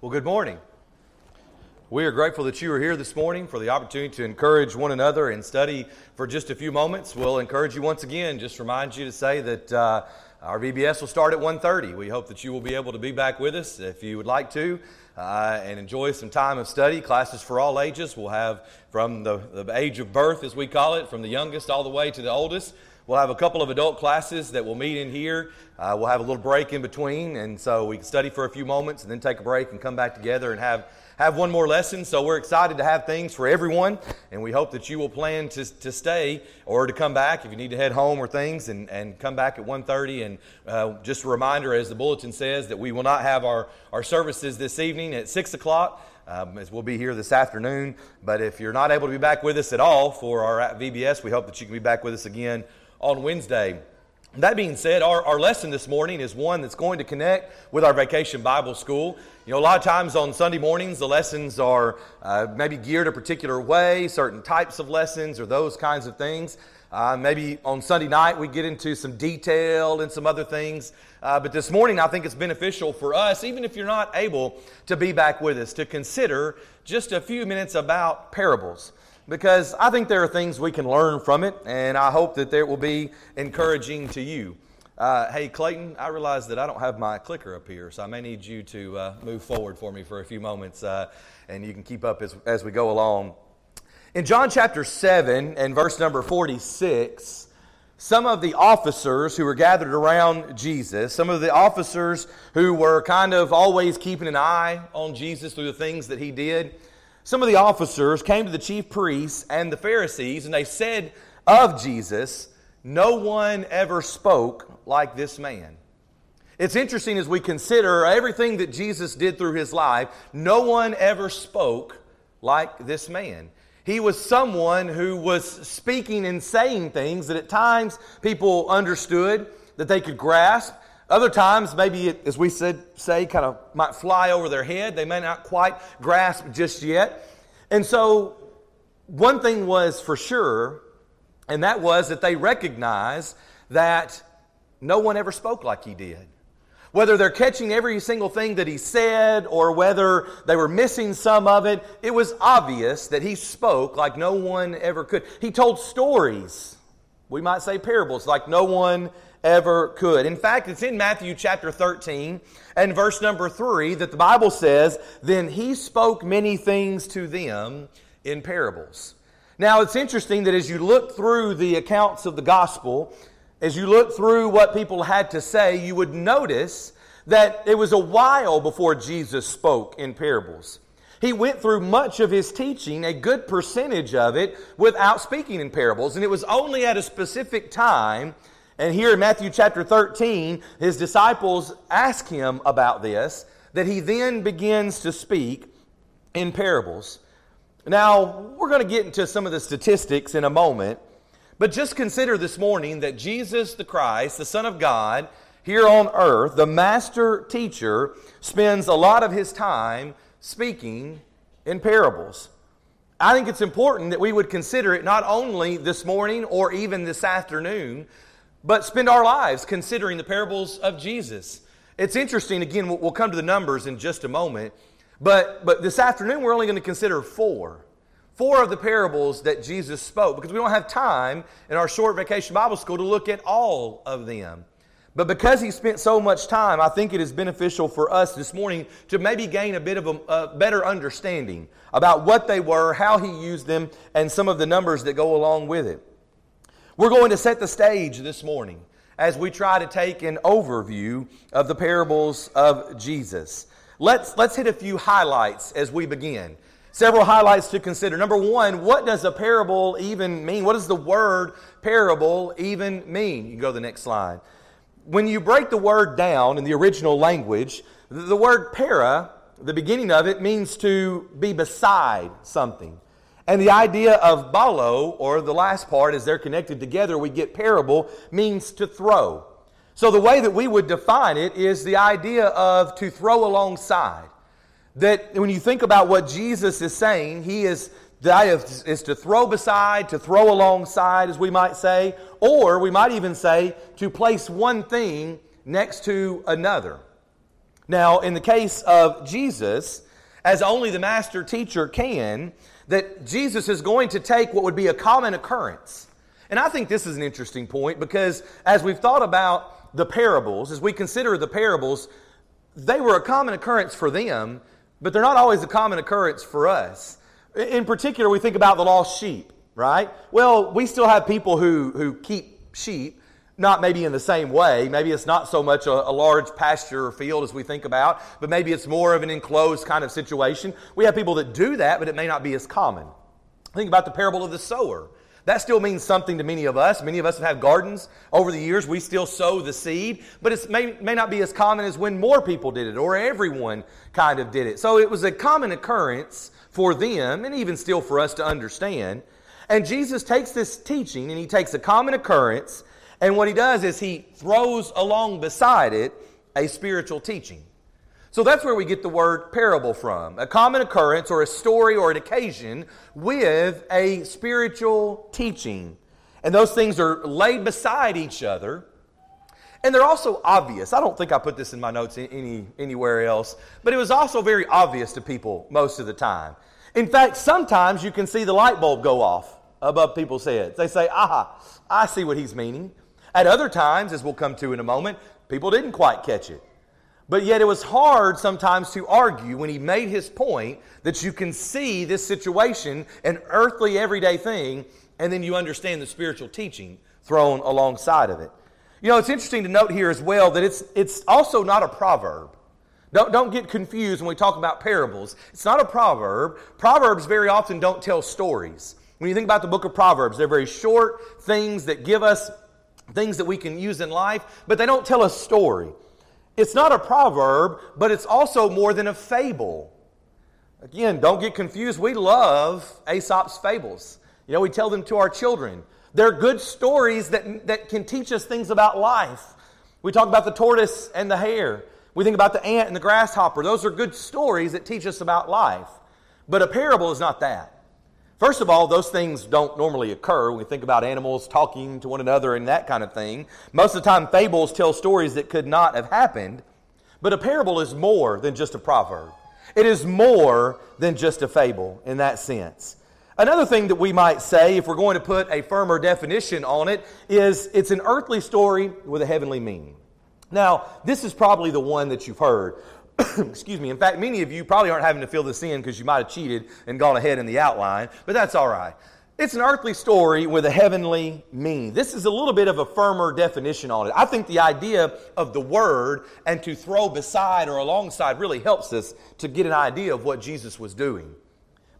Well, good morning. We are grateful that you are here this morning for the opportunity to encourage one another and study for just a few moments. We'll encourage you once again, just remind you to say that uh, our VBS will start at 1.30. We hope that you will be able to be back with us if you would like to uh, and enjoy some time of study. Classes for all ages. We'll have from the, the age of birth, as we call it, from the youngest all the way to the oldest. We'll have a couple of adult classes that will meet in here. Uh, we'll have a little break in between, and so we can study for a few moments and then take a break and come back together and have, have one more lesson. So we're excited to have things for everyone, and we hope that you will plan to, to stay or to come back if you need to head home or things and, and come back at 1.30. And uh, just a reminder, as the bulletin says, that we will not have our, our services this evening at 6 o'clock. Um, as we'll be here this afternoon. But if you're not able to be back with us at all for our VBS, we hope that you can be back with us again on Wednesday. That being said, our, our lesson this morning is one that's going to connect with our vacation Bible school. You know, a lot of times on Sunday mornings, the lessons are uh, maybe geared a particular way, certain types of lessons, or those kinds of things. Uh, maybe on Sunday night we get into some detail and some other things. Uh, but this morning I think it's beneficial for us, even if you're not able to be back with us, to consider just a few minutes about parables because I think there are things we can learn from it, and I hope that it will be encouraging to you. Uh, hey, Clayton, I realize that I don't have my clicker up here, so I may need you to uh, move forward for me for a few moments, uh, and you can keep up as, as we go along. In John chapter 7 and verse number 46, some of the officers who were gathered around Jesus, some of the officers who were kind of always keeping an eye on Jesus through the things that he did, some of the officers came to the chief priests and the Pharisees, and they said of Jesus, No one ever spoke like this man. It's interesting as we consider everything that Jesus did through his life, no one ever spoke like this man. He was someone who was speaking and saying things that at times people understood, that they could grasp, other times, maybe it, as we said, say, kind of might fly over their head. They may not quite grasp just yet. And so, one thing was for sure, and that was that they recognized that no one ever spoke like he did. Whether they're catching every single thing that he said or whether they were missing some of it, it was obvious that he spoke like no one ever could. He told stories, we might say parables, like no one ever could. In fact, it's in Matthew chapter 13 and verse number 3 that the Bible says, Then he spoke many things to them in parables. Now, it's interesting that as you look through the accounts of the gospel, as you look through what people had to say, you would notice that it was a while before Jesus spoke in parables. He went through much of his teaching, a good percentage of it, without speaking in parables. And it was only at a specific time and here in Matthew chapter 13, his disciples ask him about this, that he then begins to speak in parables. Now, we're going to get into some of the statistics in a moment, but just consider this morning that Jesus the Christ, the Son of God, here on earth, the master teacher, spends a lot of his time speaking in parables. I think it's important that we would consider it not only this morning or even this afternoon, but spend our lives considering the parables of Jesus. It's interesting, again, we'll come to the numbers in just a moment, but, but this afternoon we're only going to consider four. Four of the parables that Jesus spoke because we don't have time in our short vacation Bible school to look at all of them. But because he spent so much time, I think it is beneficial for us this morning to maybe gain a bit of a, a, better understanding about what they were, how he used them, and some of the numbers that go along with it. We're going to set the stage this morning as we try to take an overview of the parables of Jesus. Let's, let's hit a few highlights as we begin. Several highlights to consider. Number one, what does a parable even mean? What does the word parable even mean? You can go to the next slide. When you break the word down in the original language, the word para, the beginning of it, means to be beside something. And the idea of ballo, or the last part, as they're connected together, we get parable, means to throw. So the way that we would define it is the idea of to throw alongside. That when you think about what Jesus is saying, he is the idea is to throw beside, to throw alongside, as we might say, or we might even say to place one thing next to another. Now, in the case of Jesus, as only the master teacher can, that Jesus is going to take what would be a common occurrence. And I think this is an interesting point because as we've thought about the parables, as we consider the parables, they were a common occurrence for them, but they're not always a common occurrence for us. In particular, we think about the lost sheep, right? Well, we still have people who, who keep sheep, not maybe in the same way. Maybe it's not so much a, a, large pasture or field as we think about, but maybe it's more of an enclosed kind of situation. We have people that do that, but it may not be as common. Think about the parable of the sower. That still means something to many of us. Many of us have gardens over the years. We still sow the seed, but it may, may not be as common as when more people did it or everyone kind of did it. So it was a common occurrence for them and even still for us to understand. And Jesus takes this teaching and he takes a common occurrence, and what he does is he throws along beside it a spiritual teaching. So that's where we get the word parable from a common occurrence or a story or an occasion with a spiritual teaching. And those things are laid beside each other. And they're also obvious. I don't think I put this in my notes any, anywhere else, but it was also very obvious to people most of the time. In fact, sometimes you can see the light bulb go off above people's heads. They say, aha, I see what he's meaning. At other times, as we'll come to in a moment, people didn't quite catch it. But yet it was hard sometimes to argue when he made his point that you can see this situation, an earthly everyday thing, and then you understand the spiritual teaching thrown alongside of it. You know, it's interesting to note here as well that it's, it's also not a proverb. Don't, don't get confused when we talk about parables. It's not a proverb. Proverbs very often don't tell stories. When you think about the book of Proverbs, they're very short things that give us things that we can use in life, but they don't tell a story. It's not a proverb, but it's also more than a fable. Again, don't get confused. We love Aesop's fables. You know, we tell them to our children. They're good stories that, that can teach us things about life. We talk about the tortoise and the hare. We think about the ant and the grasshopper. Those are good stories that teach us about life. But a parable is not that. First of all, those things don't normally occur when we think about animals talking to one another and that kind of thing. Most of the time, fables tell stories that could not have happened. But a parable is more than just a proverb, it is more than just a fable in that sense. Another thing that we might say, if we're going to put a firmer definition on it, is it's an earthly story with a heavenly meaning. Now, this is probably the one that you've heard. Excuse me. In fact, many of you probably aren't having to fill this in because you might have cheated and gone ahead in the outline, but that's all right. It's an earthly story with a heavenly meaning. This is a little bit of a firmer definition on it. I think the idea of the word and to throw beside or alongside really helps us to get an idea of what Jesus was doing.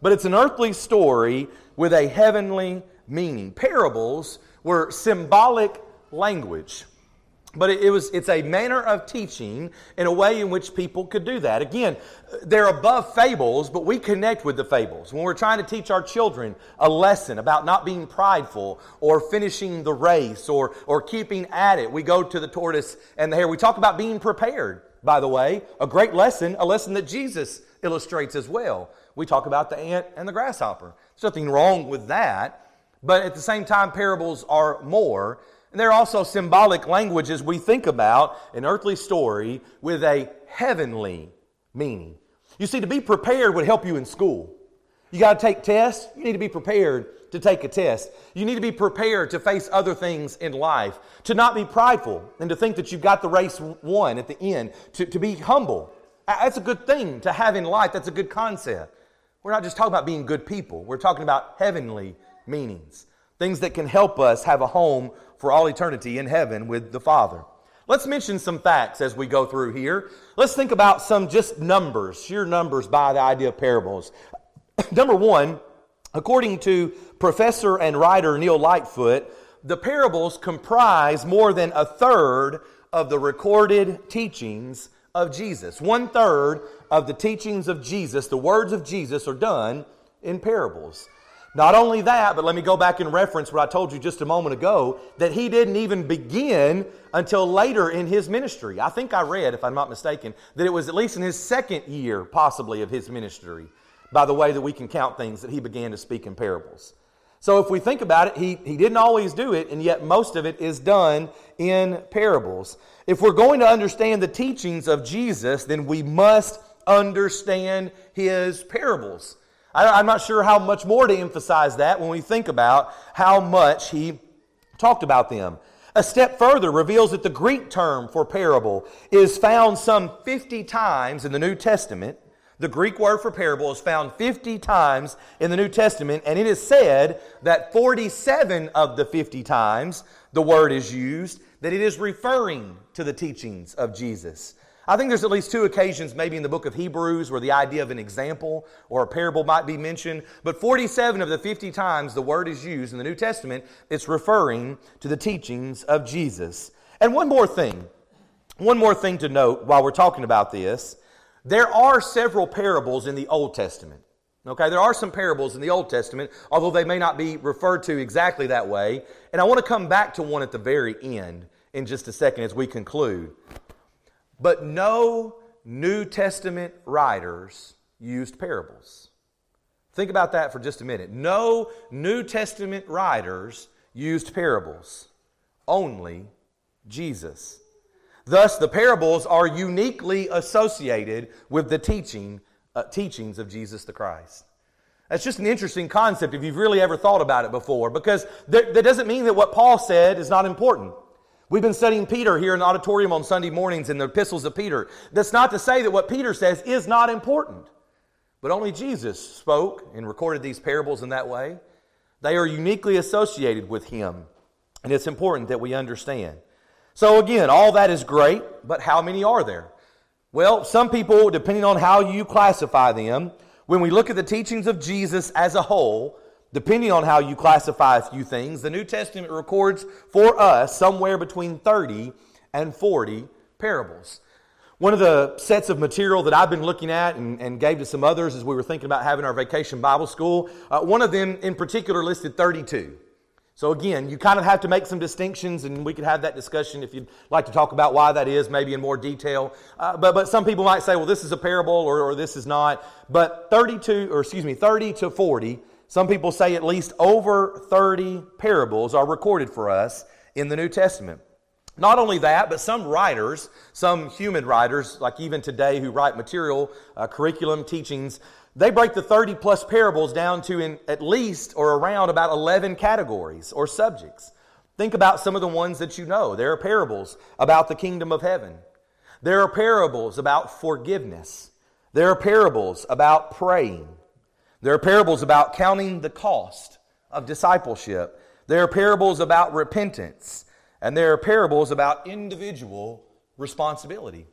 But it's an earthly story with a heavenly meaning. Parables were symbolic language. But it, was, it's a manner of teaching in a way in which people could do that. Again, they're above fables, but we connect with the fables. When we're trying to teach our children a lesson about not being prideful or finishing the race or, or keeping at it, we go to the tortoise and the hare. We talk about being prepared, by the way, a great lesson, a lesson that Jesus illustrates as well. We talk about the ant and the grasshopper. There's nothing wrong with that, but at the same time, parables are more and there are also symbolic languages we think about an earthly story with a heavenly meaning. You see, to be prepared would help you in school. You got to take tests, you need to be prepared to take a test. You need to be prepared to face other things in life, to not be prideful, and to think that you've got the race won at the end, to, to be humble. That's a good thing to have in life, that's a good concept. We're not just talking about being good people, we're talking about heavenly meanings, things that can help us have a home for all eternity in heaven with the Father. Let's mention some facts as we go through here. Let's think about some just numbers, sheer numbers by the idea of parables. Number one, according to professor and writer Neil Lightfoot, the parables comprise more than a third of the recorded teachings of Jesus. One third of the teachings of Jesus, the words of Jesus, are done in parables. Not only that, but let me go back and reference what I told you just a moment ago that he didn't even begin until later in his ministry. I think I read, if I'm not mistaken, that it was at least in his second year, possibly, of his ministry, by the way that we can count things that he began to speak in parables. So if we think about it, he, he didn't always do it, and yet most of it is done in parables. If we're going to understand the teachings of Jesus, then we must understand his parables. I, am not sure how much more to emphasize that when we think about how much he talked about them. A step further reveals that the Greek term for parable is found some 50 times in the New Testament the Greek word for parable is found 50 times in the New Testament, and it is said that 47 of the 50 times the word is used, that it is referring to the teachings of Jesus. I think there's at least two occasions, maybe in the book of Hebrews, where the idea of an example or a parable might be mentioned. But 47 of the 50 times the word is used in the New Testament, it's referring to the teachings of Jesus. And one more thing, one more thing to note while we're talking about this there are several parables in the Old Testament. Okay, there are some parables in the Old Testament, although they may not be referred to exactly that way. And I want to come back to one at the very end in just a second as we conclude. But no New Testament writers used parables. Think about that for just a minute. No New Testament writers used parables, only Jesus. Thus, the parables are uniquely associated with the teaching, uh, teachings of Jesus the Christ. That's just an interesting concept if you've really ever thought about it before, because that, that doesn't mean that what Paul said is not important. We've been studying Peter here in the auditorium on Sunday mornings in the epistles of Peter. That's not to say that what Peter says is not important, but only Jesus spoke and recorded these parables in that way. They are uniquely associated with him, and it's important that we understand. So, again, all that is great, but how many are there? Well, some people, depending on how you classify them, when we look at the teachings of Jesus as a whole, depending on how you classify a few things, the New Testament records for us somewhere between 30 and 40 parables. One of the sets of material that I've been looking at and, and gave to some others as we were thinking about having our vacation Bible school, uh, one of them in particular listed 32. So again, you kind of have to make some distinctions, and we could have that discussion if you'd like to talk about why that is, maybe in more detail. Uh, but, but some people might say, well, this is a parable or, or this is not. But 32, or excuse me, 30 to 40, some people say at least over 30 parables are recorded for us in the New Testament. Not only that, but some writers, some human writers, like even today who write material, uh, curriculum, teachings, they break the 30 plus parables down to in at least or around about 11 categories or subjects. Think about some of the ones that you know. There are parables about the kingdom of heaven. There are parables about forgiveness. There are parables about praying. There are parables about counting the cost of discipleship. There are parables about repentance. And there are parables about individual responsibility.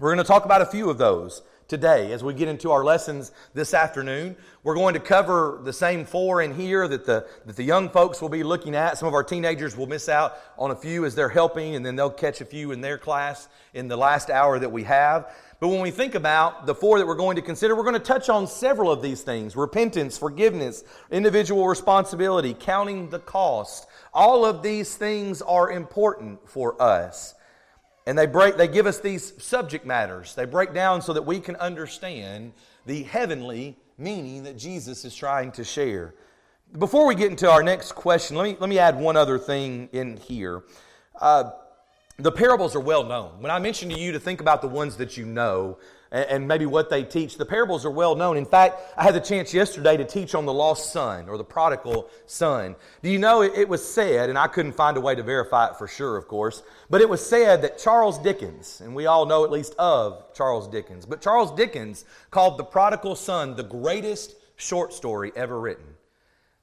We're going to talk about a few of those today as we get into our lessons this afternoon. We're going to cover the same four in here that the, that the young folks will be looking at. Some of our teenagers will miss out on a few as they're helping, and then they'll catch a few in their class in the last hour that we have. But when we think about the four that we're going to consider, we're going to touch on several of these things repentance, forgiveness, individual responsibility, counting the cost. All of these things are important for us. And they break they give us these subject matters. They break down so that we can understand the heavenly meaning that Jesus is trying to share. Before we get into our next question, let me, let me add one other thing in here. Uh, the parables are well known. When I mentioned to you to think about the ones that you know, and maybe what they teach. The parables are well known. In fact, I had the chance yesterday to teach on the lost son or the prodigal son. Do you know it, was said, and I couldn't find a way to verify it for sure, of course, but it was said that Charles Dickens, and we all know at least of Charles Dickens, but Charles Dickens called The Prodigal Son the greatest short story ever written.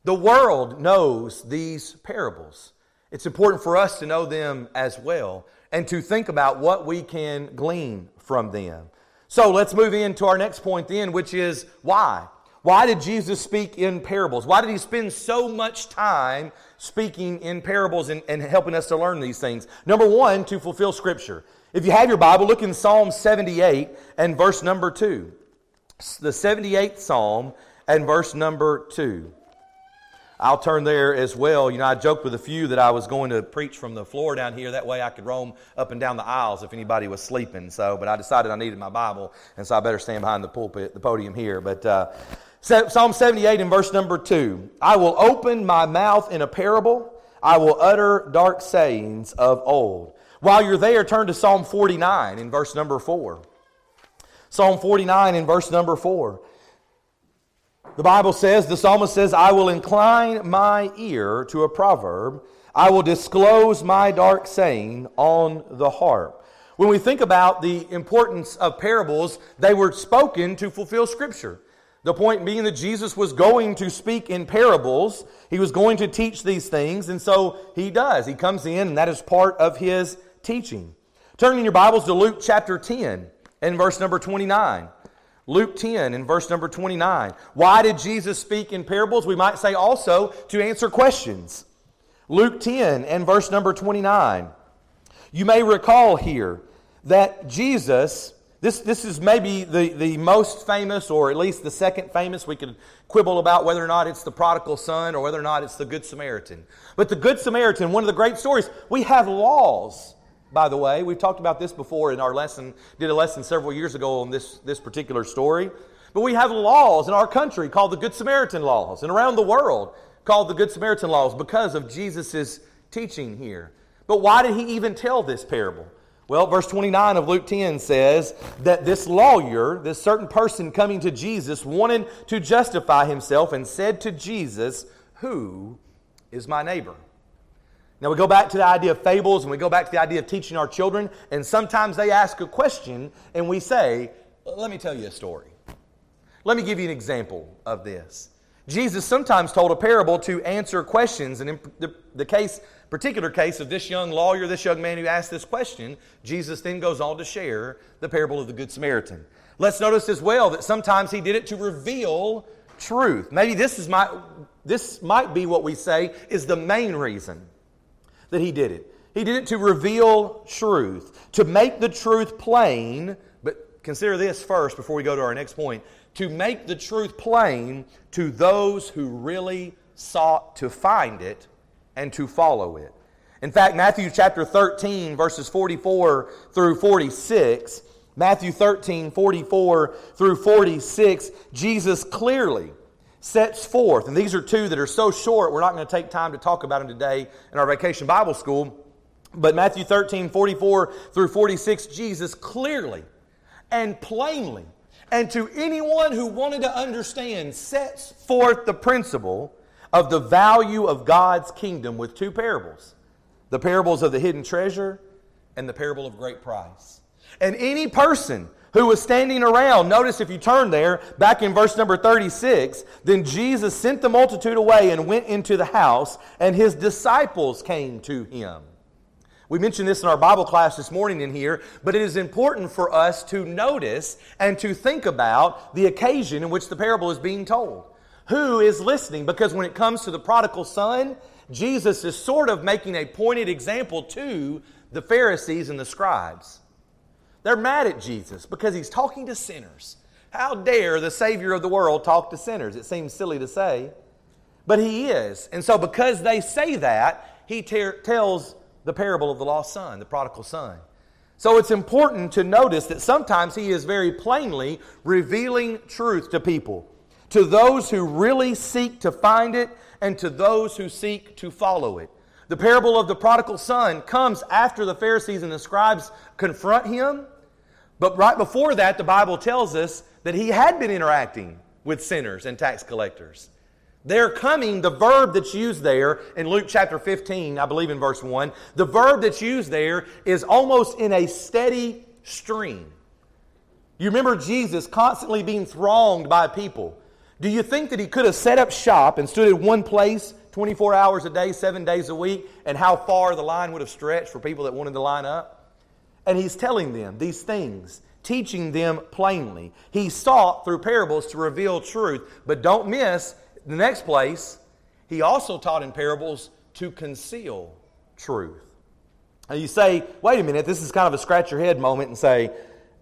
The world knows these parables. It's important for us to know them as well and to think about what we can glean from them. So let's move into our next point then, which is why? Why did Jesus speak in parables? Why did he spend so much time speaking in parables and, and, helping us to learn these things? Number one, to fulfill Scripture. If you have your Bible, look in Psalm 78 and verse number 2. The 78th Psalm and verse number 2. I'll turn there as well. You know, I joked with a few that I was going to preach from the floor down here. That way I could roam up and down the aisles if anybody was sleeping. So, but I decided I needed my Bible, and so I better stand behind the pulpit, the podium here. But uh, Psalm 78 in verse number 2 I will open my mouth in a parable, I will utter dark sayings of old. While you're there, turn to Psalm 49 in verse number 4. Psalm 49 in verse number 4. The Bible says, the psalmist says, I will incline my ear to a proverb. I will disclose my dark saying on the harp. When we think about the importance of parables, they were spoken to fulfill Scripture. The point being that Jesus was going to speak in parables. He was going to teach these things, and so he does. He comes in, and that is part of his teaching. Turn in your Bibles to Luke chapter 10 and verse number 29. Luke 10 in verse number 29. Why did Jesus speak in parables? We might say also to answer questions. Luke 10 and verse number 29. You may recall here that Jesus, this, this is maybe the, the most famous, or at least the second famous. We could quibble about whether or not it's the prodigal son or whether or not it's the Good Samaritan. But the Good Samaritan, one of the great stories, we have laws by the way. We've talked about this before in our lesson, did a lesson several years ago on this, this particular story. But we have laws in our country called the Good Samaritan laws, and around the world called the Good Samaritan laws because of Jesus' teaching here. But why did he even tell this parable? Well, verse 29 of Luke 10 says that this lawyer, this certain person coming to Jesus, wanted to justify himself and said to Jesus, Who is my neighbor? Now, we go back to the idea of fables and we go back to the idea of teaching our children, and sometimes they ask a question and we say, Let me tell you a story. Let me give you an example of this. Jesus sometimes told a parable to answer questions, and in the, the case, particular case of this young lawyer, this young man who asked this question, Jesus then goes on to share the parable of the Good Samaritan. Let's notice as well that sometimes he did it to reveal truth. Maybe this is my this might be what we say is the main reason that he did it. He did it to reveal truth, to make the truth plain. But consider this first before we go to our next point to make the truth plain to those who really sought to find it and to follow it. In fact, Matthew chapter 13, verses 44 through 46, Matthew 13, 44 through 46, Jesus clearly sets forth, and these are two that are so short, we're not going to take time to talk about them today in our vacation Bible school. But Matthew 13, 44 through 46, Jesus clearly and plainly, and to anyone who wanted to understand, sets forth the principle of the value of God's kingdom with two parables the parables of the hidden treasure and the parable of great price. And any person who was standing around. Notice if you turn there, back in verse number 36, then Jesus sent the multitude away and went into the house, and his disciples came to him. We mentioned this in our Bible class this morning in here, but it is important for us to notice and to think about the occasion in which the parable is being told. Who is listening? Because when it comes to the prodigal son, Jesus is sort of making a pointed example to the Pharisees and the scribes. They're mad at Jesus because he's talking to sinners. How dare the Savior of the world talk to sinners? It seems silly to say, but he is. And so, because they say that, he ter- tells the parable of the lost son, the prodigal son. So, it's important to notice that sometimes he is very plainly revealing truth to people, to those who really seek to find it, and to those who seek to follow it. The parable of the prodigal son comes after the Pharisees and the scribes confront him but right before that, the Bible tells us that he had been interacting with sinners and tax collectors. They're coming, the verb that's used there in Luke chapter 15, I believe in verse 1, the verb that's used there is almost in a steady stream. You remember Jesus constantly being thronged by people. Do you think that he could have set up shop and stood in one place 24 hours a day, seven days a week, and how far the line would have stretched for people that wanted to line up? And he's telling them these things, teaching them plainly. He sought through parables to reveal truth. But don't miss the next place, he also taught in parables to conceal truth. And you say, wait a minute, this is kind of a scratch your head moment and say,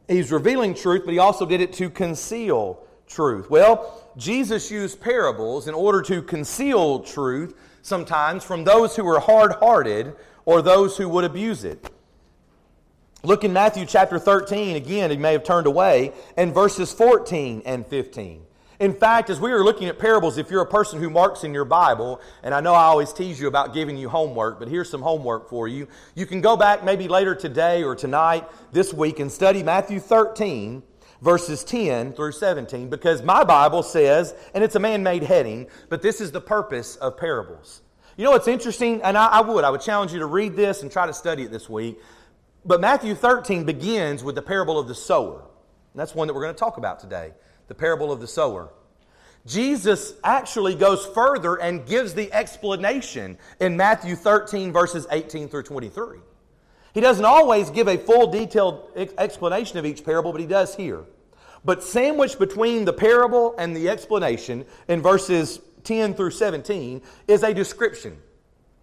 he's revealing truth, but he also did it to conceal truth. Well, Jesus used parables in order to conceal truth sometimes from those who were hard hearted or those who would abuse it. Look in Matthew chapter 13, again, he may have turned away, and verses 14 and 15. In fact, as we were looking at parables, if you're a person who marks in your Bible, and I know I always tease you about giving you homework, but here's some homework for you. You can go back maybe later today or tonight, this week, and study Matthew 13, verses 10 through 17, because my Bible says, and it's a man made heading, but this is the purpose of parables. You know what's interesting? And I, I would, I would challenge you to read this and try to study it this week. But Matthew 13 begins with the parable of the sower. And that's one that we're going to talk about today the parable of the sower. Jesus actually goes further and gives the explanation in Matthew 13, verses 18 through 23. He doesn't always give a full detailed explanation of each parable, but he does here. But sandwiched between the parable and the explanation in verses 10 through 17 is a description.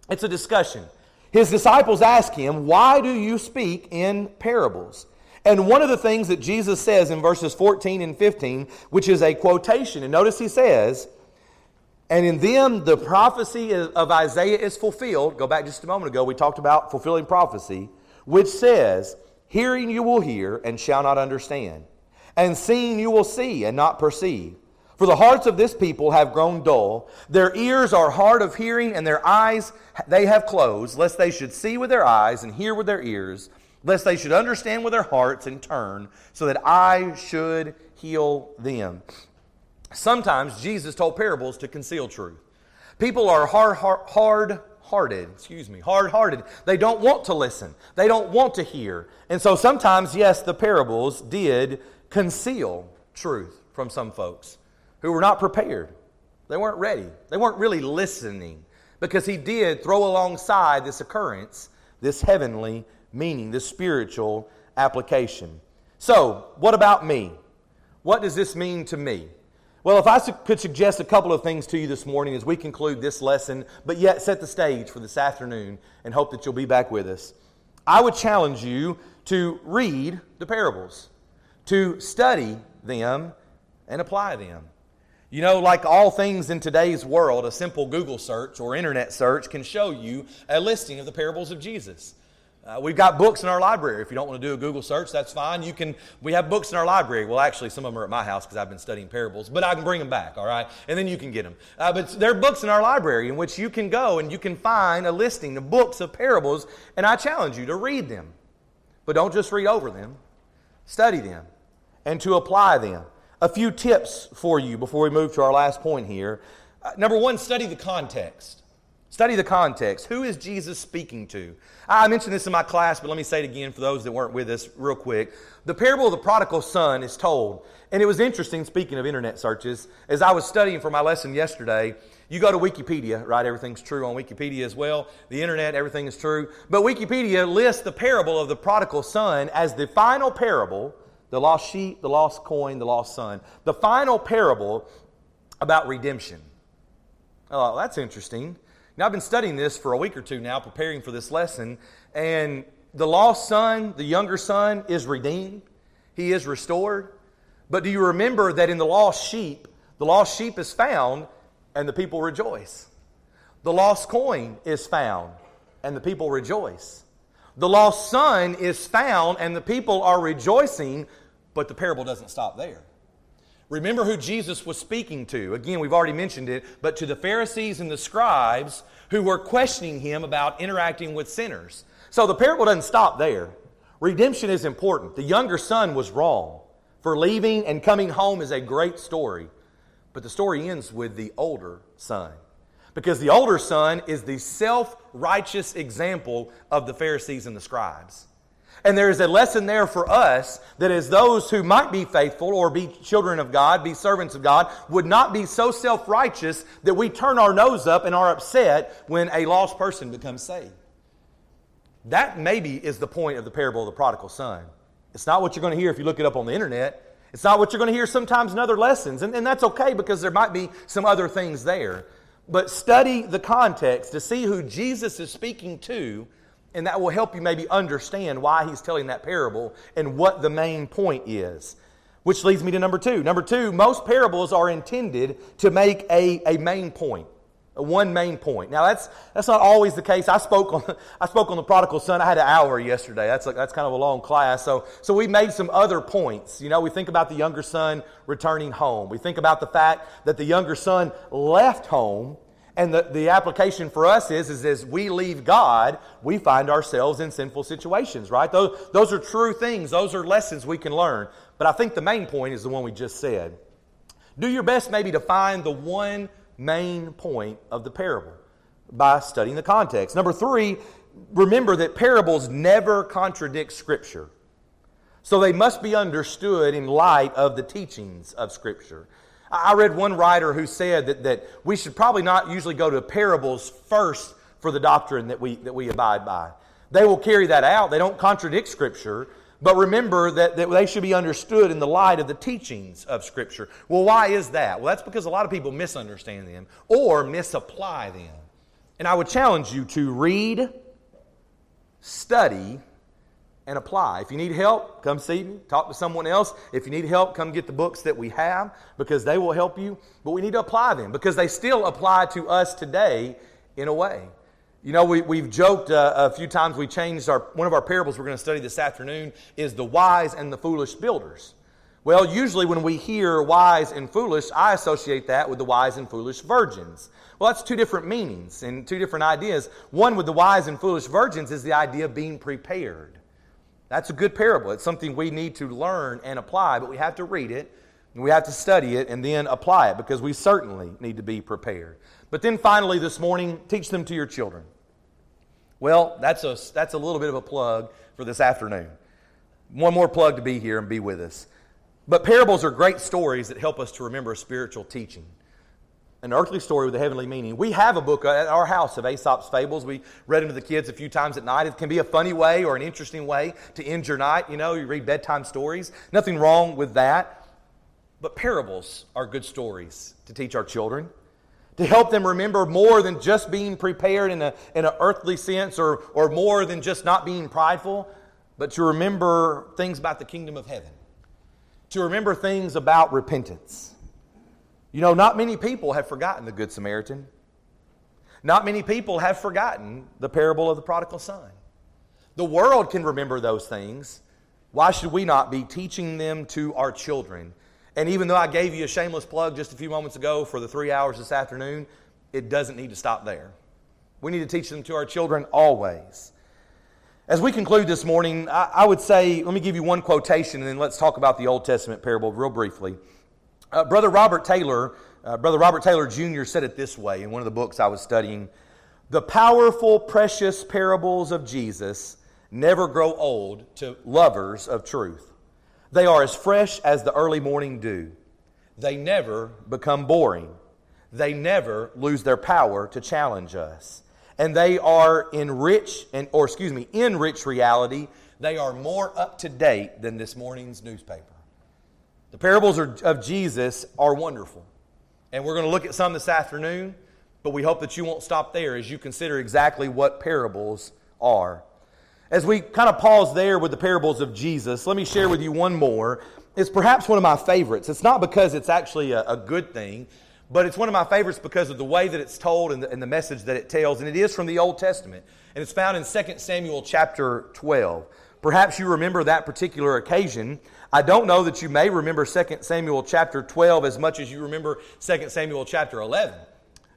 It's a discussion. His disciples ask him, Why do you speak in parables? And one of the things that Jesus says in verses 14 and 15, which is a quotation, and notice he says, and in them the prophecy of Isaiah is fulfilled. Go back just a moment ago, we talked about fulfilling prophecy, which says, Hearing you will hear and shall not understand, and seeing you will see and not perceive. For the hearts of this people have grown dull, their ears are hard of hearing, and their eyes they have closed, lest they should see with their eyes and hear with their ears lest they should understand with their hearts and turn, so that I should heal them. Sometimes Jesus told parables to conceal truth. People are hard, hard, hearted, excuse me, hard hearted. They don't want to listen, they don't want to hear. And so sometimes, yes, the parables did conceal truth from some folks who were not prepared. They weren't ready, they weren't really listening because he did throw alongside this occurrence this heavenly meaning, this spiritual application. So, what about me? What does this mean to me? Well, if I could suggest a couple of things to you this morning as we conclude this lesson, but yet set the stage for this afternoon and hope that you'll be back with us, I would challenge you to read the parables, to study them and apply them. You know, like all things in today's world, a simple Google search or internet search can show you a listing of the parables of Jesus. Uh, we've got books in our library. If you don't want to do a Google search, that's fine. You can. We have books in our library. Well, actually, some of them are at my house because I've been studying parables, but I can bring them back. All right, and then you can get them. Uh, but there are books in our library in which you can go and you can find a listing of books of parables, and I challenge you to read them, but don't just read over them. Study them, and to apply them. A few tips for you before we move to our last point here. Uh, number one, study the context. Study the context. Who is Jesus speaking to? I mentioned this in my class, but let me say it again for those that weren't with us, real quick. The parable of the prodigal son is told. And it was interesting, speaking of internet searches, as I was studying for my lesson yesterday, you go to Wikipedia, right? Everything's true on Wikipedia as well. The internet, everything is true. But Wikipedia lists the parable of the prodigal son as the final parable the lost sheep, the lost coin, the lost son. The final parable about redemption. Oh, that's interesting. Now, I've been studying this for a week or two now, preparing for this lesson, and the lost son, the younger son, is redeemed. He is restored. But do you remember that in the lost sheep, the lost sheep is found and the people rejoice? The lost coin is found and the people rejoice. The lost son is found and the people are rejoicing, but the parable doesn't stop there. Remember who Jesus was speaking to. Again, we've already mentioned it, but to the Pharisees and the scribes who were questioning him about interacting with sinners. So the parable doesn't stop there. Redemption is important. The younger son was wrong. For leaving and coming home is a great story. But the story ends with the older son. Because the older son is the self righteous example of the Pharisees and the scribes. And there is a lesson there for us that as those who might be faithful or be children of God, be servants of God, would not be so self righteous that we turn our nose up and are upset when a lost person becomes saved. That maybe is the point of the parable of the prodigal son. It's not what you're going to hear if you look it up on the internet. It's not what you're going to hear sometimes in other lessons. And, and that's okay because there might be some other things there. But study the context to see who Jesus is speaking to and that will help you maybe understand why he's telling that parable and what the main point is. Which leads me to number two. Number two, most parables are intended to make a, a main point. one main point. Now that's that's not always the case. I spoke on I spoke on the prodigal son. I had an hour yesterday. That's like, that's kind of a long class. So so we made some other points. You know, we think about the younger son returning home. We think about the fact that the younger son left home. And the, the application for us is, is as we leave God, we find ourselves in sinful situations, right? Those, those are true things. Those are lessons we can learn. But I think the main point is the one we just said. Do your best maybe to find the one main point of the parable by studying the context. Number three, remember that parables never contradict Scripture. So they must be understood in light of the teachings of Scripture. I read one writer who said that, that we should probably not usually go to parables first for the doctrine that we, that we abide by. They will carry that out. They don't contradict Scripture, but remember that, that they should be understood in the light of the teachings of Scripture. Well, why is that? Well, that's because a lot of people misunderstand them or misapply them. And I would challenge you to read, study, and apply. If you need help, come see me, talk to someone else. If you need help, come get the books that we have because they will help you. But we need to apply them because they still apply to us today in a way. You know, we, we've joked uh, a few times, we changed our, one of our parables we're going to study this afternoon is the wise and the foolish builders. Well, usually when we hear wise and foolish, I associate that with the wise and foolish virgins. Well, that's two different meanings and two different ideas. One with the wise and foolish virgins is the idea of being prepared. That's a good parable. It's something we need to learn and apply, but we have to read it, and we have to study it, and then apply it because we certainly need to be prepared. But then finally, this morning, teach them to your children. Well, that's a, that's a little bit of a plug for this afternoon. One more plug to be here and be with us. But parables are great stories that help us to remember spiritual teaching. An earthly story with a heavenly meaning. We have a book at our house of Aesop's Fables. We read them to the kids a few times at night. It can be a funny way or an interesting way to end your night. You know, you read bedtime stories. Nothing wrong with that. But parables are good stories to teach our children to help them remember more than just being prepared in, a, in an earthly sense or, or more than just not being prideful, but to remember things about the kingdom of heaven, to remember things about repentance. You know, not many people have forgotten the Good Samaritan. Not many people have forgotten the parable of the prodigal son. The world can remember those things. Why should we not be teaching them to our children? And even though I gave you a shameless plug just a few moments ago for the three hours this afternoon, it doesn't need to stop there. We need to teach them to our children always. As we conclude this morning, I, I would say, let me give you one quotation and then let's talk about the Old Testament parable real briefly. Uh, Brother Robert Taylor, uh, Brother Robert Taylor Jr. said it this way in one of the books I was studying The powerful, precious parables of Jesus never grow old to lovers of truth. They are as fresh as the early morning dew. They never become boring. They never lose their power to challenge us. And they are in rich, and, or excuse me, in rich reality, they are more up to date than this morning's newspaper. The parables of Jesus are wonderful. And we're going to look at some this afternoon, but we hope that you won't stop there as you consider exactly what parables are. As we kind of pause there with the parables of Jesus, let me share with you one more. It's perhaps one of my favorites. It's not because it's actually a, a good thing, but it's one of my favorites because of the way that it's told and the, and the, message that it tells. And it is from the Old Testament. And it's found in 2 Samuel chapter 12. Perhaps you remember that particular occasion. I don't know that you may remember 2 Samuel chapter 12 as much as you remember 2 Samuel chapter 11.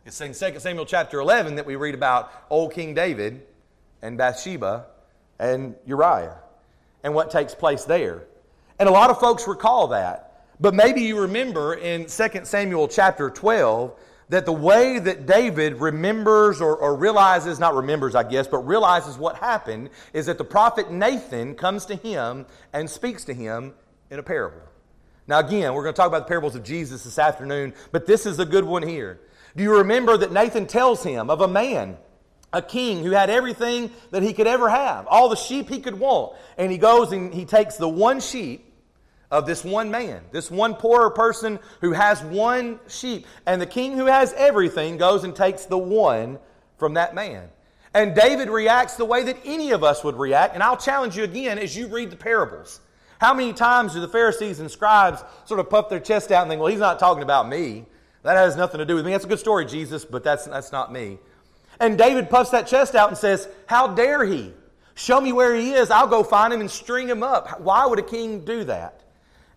It's in 2 Samuel chapter 11 that we read about old King David and Bathsheba and Uriah and what takes place there. And a lot of folks recall that. But maybe you remember in 2 Samuel chapter 12 that the way that David remembers or, or, realizes, not remembers, I guess, but realizes what happened is that the prophet Nathan comes to him and speaks to him in a parable. Now, again, we're going to talk about the parables of Jesus this afternoon, but this is a good one here. Do you remember that Nathan tells him of a man a king who had everything that he could ever have, all the sheep he could want. And he goes and he takes the one sheep of this one man, this one poorer person who has one sheep. And the king who has everything goes and takes the one from that man. And David reacts the way that any of us would react. And I'll challenge you again as you read the parables. How many times do the Pharisees and scribes sort of puff their chest out and think, well, he's not talking about me? That has nothing to do with me. That's a good story, Jesus, but that's, that's not me. And David puffs that chest out and says, How dare he? Show me where he is. I'll go find him and string him up. Why would a king do that?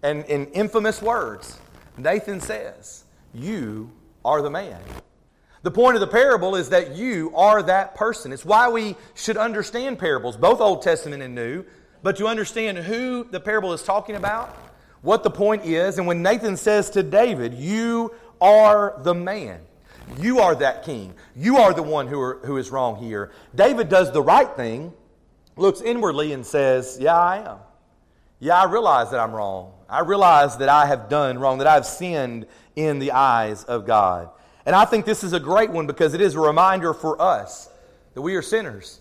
And in infamous words, Nathan says, You are the man. The point of the parable is that you are that person. It's why we should understand parables, both Old Testament and New, but to understand who the parable is talking about, what the point is, and when Nathan says to David, You are the man. You are that king. You are the one who, are, who is wrong here. David does the right thing, looks inwardly, and says, Yeah, I am. Yeah, I realize that I'm wrong. I realize that I have done wrong, that I've sinned in the eyes of God. And I think this is a great one because it is a reminder for us that we are sinners.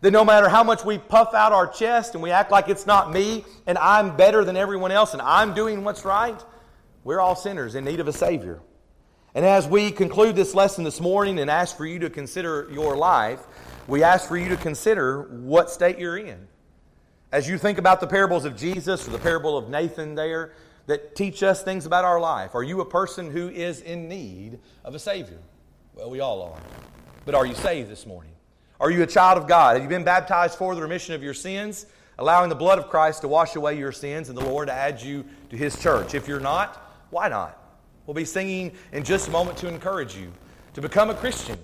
That no matter how much we puff out our chest and we act like it's not me and I'm better than everyone else and I'm doing what's right, we're all sinners in need of a Savior. And as we conclude this lesson this morning and ask for you to consider your life, we ask for you to consider what state you're in. As you think about the parables of Jesus or the parable of Nathan there that teach us things about our life, are you a person who is in need of a Savior? Well, we all are. But are you saved this morning? Are you a child of God? Have you been baptized for the remission of your sins, allowing the blood of Christ to wash away your sins and the Lord to add you to His church? If you're not, why not? We'll be singing in just a moment to encourage you to become a Christian,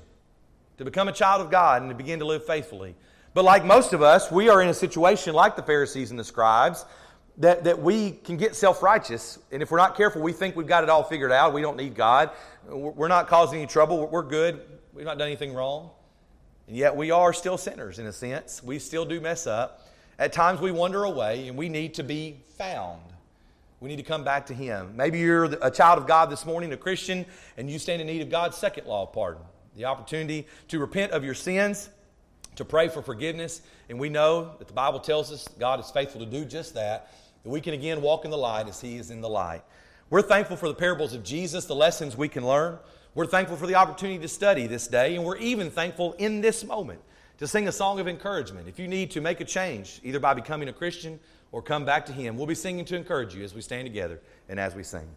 to become a child of God, and to begin to live faithfully. But like most of us, we are in a situation like the Pharisees and the scribes that, that we can get self righteous. And if we're not careful, we think we've got it all figured out. We don't need God. We're not causing any trouble. We're good. We've not done anything wrong. And yet we are still sinners in a sense. We still do mess up. At times we wander away and we need to be found. We need to come back to Him. Maybe you're a child of God this morning, a Christian, and you stand in need of God's second law of pardon the opportunity to repent of your sins, to pray for forgiveness. And we know that the Bible tells us God is faithful to do just that, that we can again walk in the light as He is in the light. We're thankful for the parables of Jesus, the lessons we can learn. We're thankful for the opportunity to study this day, and we're even thankful in this moment to sing a song of encouragement. If you need to make a change, either by becoming a Christian or come back to Him. We'll be singing to encourage you as we stand together and as we sing.